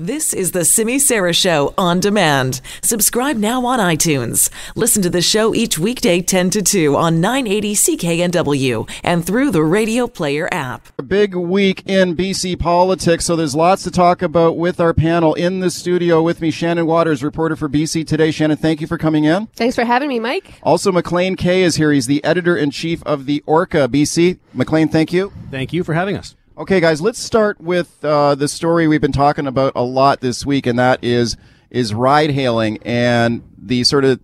This is the Simi Sara Show on demand. Subscribe now on iTunes. Listen to the show each weekday 10 to 2 on 980 CKNW and through the Radio Player app. A big week in BC politics, so there's lots to talk about with our panel. In the studio with me, Shannon Waters, reporter for BC Today. Shannon, thank you for coming in. Thanks for having me, Mike. Also, Maclean Kay is here. He's the editor in chief of the Orca BC. Maclean, thank you. Thank you for having us. Okay, guys, let's start with uh, the story we've been talking about a lot this week, and that is is ride hailing and the sort of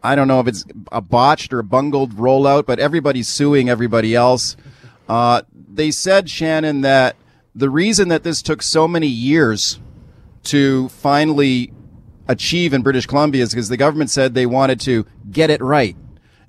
I don't know if it's a botched or bungled rollout, but everybody's suing everybody else. Uh, they said Shannon that the reason that this took so many years to finally achieve in British Columbia is because the government said they wanted to get it right.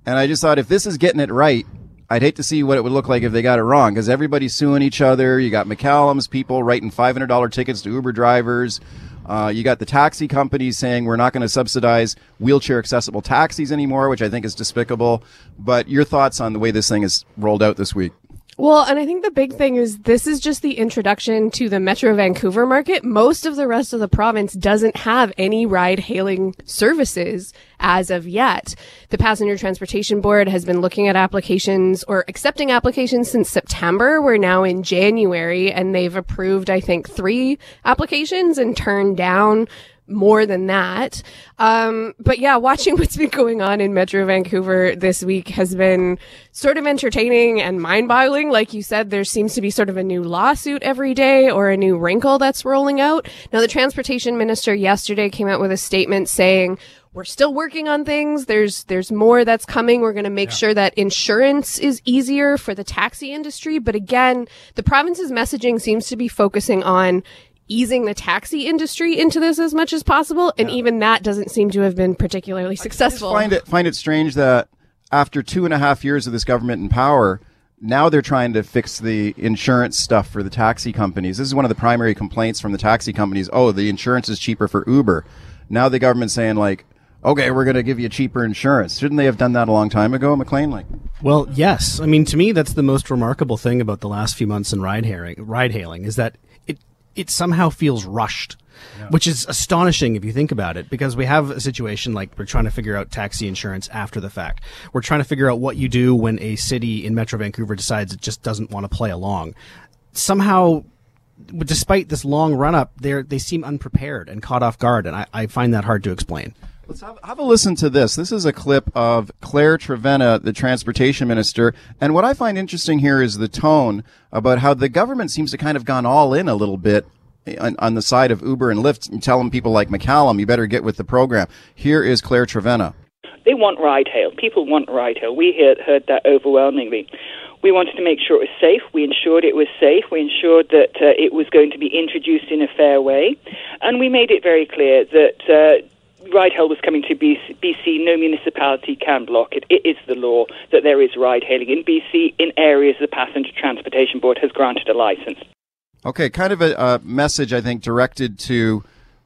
And I just thought if this is getting it right, I'd hate to see what it would look like if they got it wrong because everybody's suing each other. You got McCallum's people writing $500 tickets to Uber drivers. Uh, you got the taxi companies saying we're not going to subsidize wheelchair accessible taxis anymore, which I think is despicable. But your thoughts on the way this thing is rolled out this week? Well, and I think the big thing is this is just the introduction to the Metro Vancouver market. Most of the rest of the province doesn't have any ride hailing services as of yet. The Passenger Transportation Board has been looking at applications or accepting applications since September. We're now in January and they've approved, I think, three applications and turned down more than that. Um, but yeah, watching what's been going on in Metro Vancouver this week has been sort of entertaining and mind boggling. Like you said, there seems to be sort of a new lawsuit every day or a new wrinkle that's rolling out. Now, the transportation minister yesterday came out with a statement saying, we're still working on things. There's there's more that's coming. We're going to make yeah. sure that insurance is easier for the taxi industry. But again, the province's messaging seems to be focusing on easing the taxi industry into this as much as possible, and yeah. even that doesn't seem to have been particularly successful. I find it find it strange that after two and a half years of this government in power, now they're trying to fix the insurance stuff for the taxi companies. This is one of the primary complaints from the taxi companies. Oh, the insurance is cheaper for Uber. Now the government's saying like, okay, we're going to give you cheaper insurance. Shouldn't they have done that a long time ago, Maclean? Like, well, yes. I mean, to me, that's the most remarkable thing about the last few months in ride hailing. Ride hailing is that it somehow feels rushed. Yeah. Which is astonishing if you think about it, because we have a situation like we're trying to figure out taxi insurance after the fact. We're trying to figure out what you do when a city in Metro Vancouver decides it just doesn't want to play along. Somehow, despite this long run up, they they seem unprepared and caught off guard, and I, I find that hard to explain. Let's have, have, a listen to this. This is a clip of Claire Trevena, the transportation minister. And what I find interesting here is the tone about how the government seems to kind of gone all in a little bit on, on the side of Uber and Lyft and telling people like McCallum, you better get with the program. Here is Claire Trevena. They want ride hail. People want ride hail. We heard, heard that overwhelmingly. We wanted to make sure it was safe. We ensured it was safe. We ensured that uh, it was going to be introduced in a fair way. And we made it very clear that uh, ride hail was coming to BC, no municipality can block it. It is the law that there is ride hailing in BC in areas the Passenger Transportation Board has granted a license. Okay, kind of a, a message, I think, directed to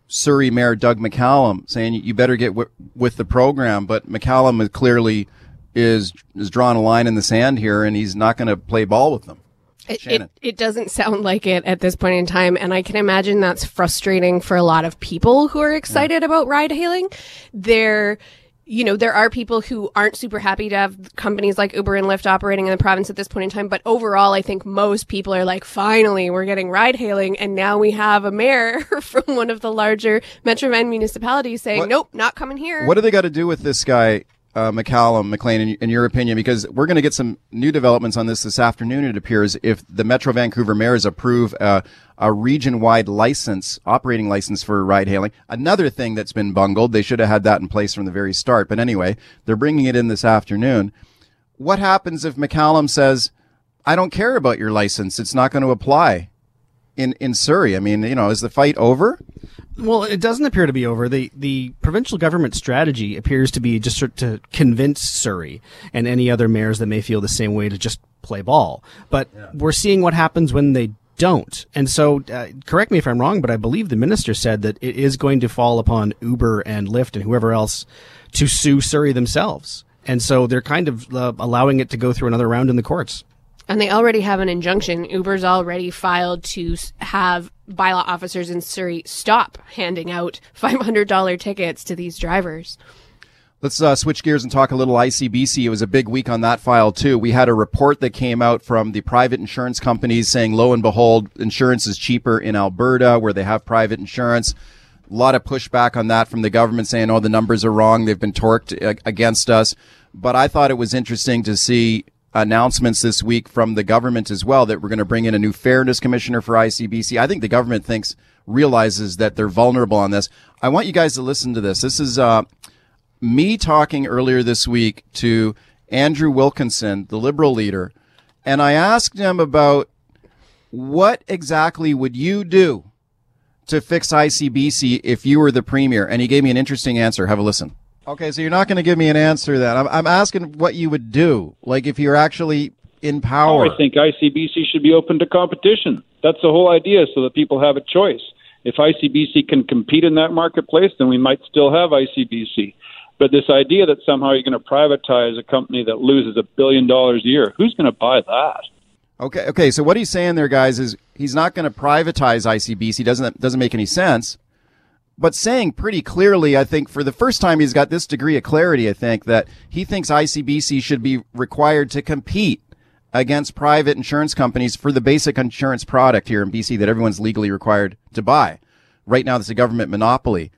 Surrey Mayor Doug McCallum saying you better get w- with the program, but McCallum clearly is is drawing a line in the sand here, and he's not going to play ball with them. It, it, it, doesn't sound like it at this point in time. And I can imagine that's frustrating for a lot of people who are excited yeah. about ride hailing. There, you know, there are people who aren't super happy to have companies like Uber and Lyft operating in the province at this point in time. But overall, I think most people are like, finally, we're getting ride hailing. And now we have a mayor from one of the larger Metro Van municipalities saying, what, nope, not coming here. What do they got to do with this guy uh, McCallum, Maclean, in, in, your opinion, because we're going to get some new developments on this this afternoon, it appears, if the Metro Vancouver mayors approve uh, a region wide license, operating license for ride hailing. Another thing that's been bungled, they should have had that in place from the very start. But anyway, they're bringing it in this afternoon. What happens if McCallum says, I don't care about your license, it's not going to apply? in in Surrey? I mean, you know, is the fight over? Well, it doesn't appear to be over. The the provincial government strategy appears to be just to convince Surrey and any other mayors that may feel the same way to just play ball. But yeah. we're seeing what happens when they don't. And so, uh, correct me if I'm wrong, but I believe the minister said that it is going to fall upon Uber and Lyft and whoever else to sue Surrey themselves. And so they're kind of uh, allowing it to go through another round in the courts. And they already have an injunction. Uber's already filed to have bylaw officers in Surrey stop handing out $500 tickets to these drivers. Let's uh, switch gears and talk a little ICBC. It was a big week on that file too. We had a report that came out from the private insurance companies saying, lo and behold, insurance is cheaper in Alberta where they have private insurance. A lot of pushback on that from the government saying, oh, the numbers are wrong. They've been torqued uh, against us. But I thought it was interesting to see announcements this week from the government as well that we're going to bring in a new fairness commissioner for ICBC. I think the government thinks, realizes that they're vulnerable on this. I want you guys to listen to this. This is, uh, me talking earlier this week to Andrew Wilkinson, the Liberal leader, and I asked him about what exactly would you do to fix ICBC if you were the premier, and he gave me an interesting answer. Have a listen. Okay, so you're not going to give me an answer then. I'm, I'm asking what you would do, like if you're actually in oh, power. I think ICBC should be open to competition. That's the whole idea, so that people have a choice. If ICBC can compete in that marketplace, then we might still have ICBC. But this idea that somehow you're going to privatize a company that loses a billion dollars a year, who's going to buy that? Okay, okay. So what he's saying there, guys, is he's not going to privatize ICBC. Doesn't doesn't make any sense. But saying pretty clearly, I think for the first time, he's got this degree of clarity. I think that he thinks ICBC should be required to compete against private insurance companies for the basic insurance product here in BC that everyone's legally required to buy. Right now, there's a government monopoly.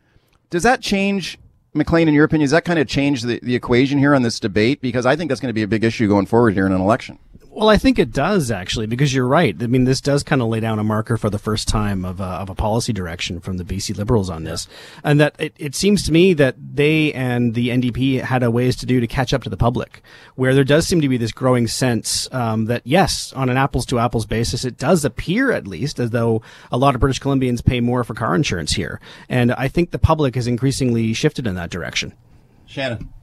Does that change, Maclean, in your opinion? Does that kind of change the, the equation here on this debate? Because I think that's going to be a big issue going forward here in an election. Well, I think it does actually, because you're right. I mean, this does kind of lay down a marker for the first time of a, of a policy direction from the BC Liberals on this, and that it, it seems to me that they and the NDP had a ways to do to catch up to the public, where there does seem to be this growing sense um, that yes, on an apples to apples basis, it does appear at least as though a lot of British Columbians pay more for car insurance here, and I think the public has increasingly shifted in that direction. Shannon.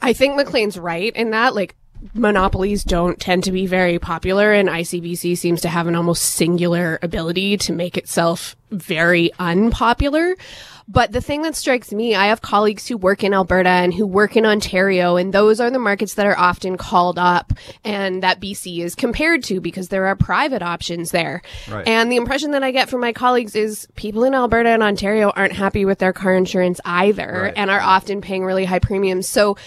I think Maclean's right in that. Like, monopolies don't tend to be very popular, and ICBC seems to have an almost singular ability to make itself very unpopular. But the thing that strikes me, I have colleagues who work in Alberta and who work in Ontario, and those are the markets that are often called up and that BC is compared to because there are private options there. Right. And the impression that I get from my colleagues is people in Alberta and Ontario aren't happy with their car insurance either Right. and are often paying really high premiums. So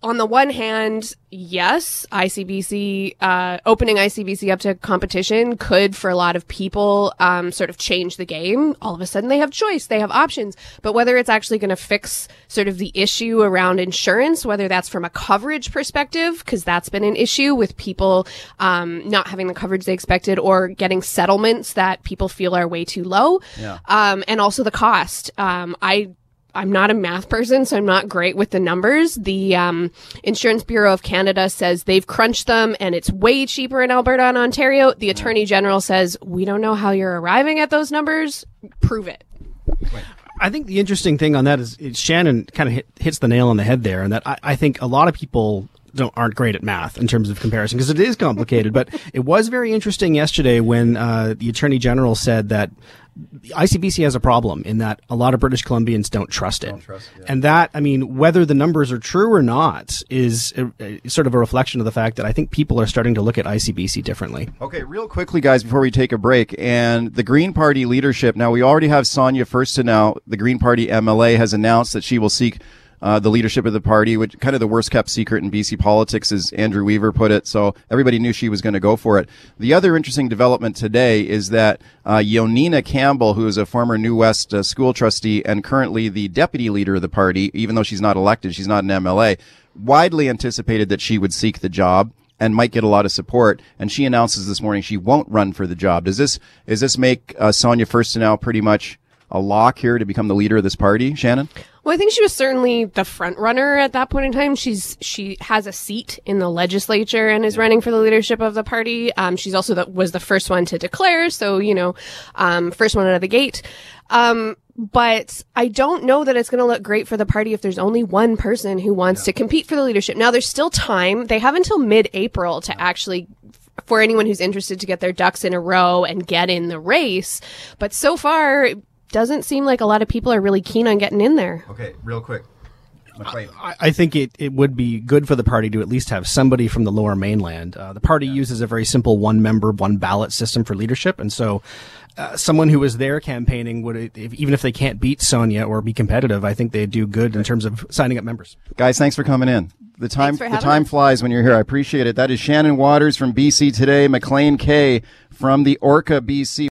on the one hand, yes, ICBC, uh, opening ICBC up to competition could, for a lot of people, um, sort of change the game. All of a sudden they have choice, they have options. But whether it's actually going to fix sort of the issue around insurance, whether that's from a coverage perspective, because that's been an issue with people, um, not having the coverage they expected or getting settlements that people feel are way too low. Yeah. Um, and also the cost. Um, I, I'm not a math person, so I'm not great with the numbers. The um, Insurance Bureau of Canada says they've crunched them and it's way cheaper in Alberta and Ontario. The Attorney General says, we don't know how you're arriving at those numbers. Prove it. I think the interesting thing on that is, is Shannon kind of hit, hits the nail on the head there, and that I, I think a lot of people don't aren't great at math in terms of comparison because it is complicated. but it was very interesting yesterday when uh, the Attorney General said that ICBC has a problem in that a lot of British Columbians don't trust it, and that I mean whether the numbers are true or not is a, a, sort of a reflection of the fact that I think people are starting to look at ICBC differently. Okay, real quickly, guys, before we take a break, and the Green Party leadership. Now, we already have Sonia Furstenau. The Green Party MLA has announced that she will seek uh, the leadership of the party, which kind of the worst kept secret in BC politics, as Andrew Weaver put it. So everybody knew she was going to go for it. The other interesting development today is that uh, Jonina Campbell, who is a former New West uh, school trustee and currently the deputy leader of the party, even though she's not elected, she's not an MLA, widely anticipated that she would seek the job and might get a lot of support. And she announces this morning she won't run for the job. Does this does this make uh, Sonia Furstenau pretty much a lock here to become the leader of this party, Shannon? Well, I think she was certainly the front runner at that point in time. She's she has a seat in the legislature and is running for the leadership of the party. Um, she's also the, was the first one to declare, so you know, um, first one out of the gate. Um, but I don't know that it's going to look great for the party if there's only one person who wants to compete for the leadership. Now, there's still time. They have until mid-April to actually for anyone who's interested to get their ducks in a row and get in the race. But so far, doesn't seem like a lot of people are really keen on getting in there. Okay, real quick. I, I think it, it would be good for the party to at least have somebody from the lower mainland. Uh, the party uses a very simple one member, one ballot system for leadership. And so uh, someone who was there campaigning would, if, even if they can't beat Sonia or be competitive, I think they'd do good in terms of signing up members. Guys, thanks for coming in. The time the time us. flies when you're here. I appreciate it. That is Shannon Waters from BC Today, Maclean Kay from the Orca BC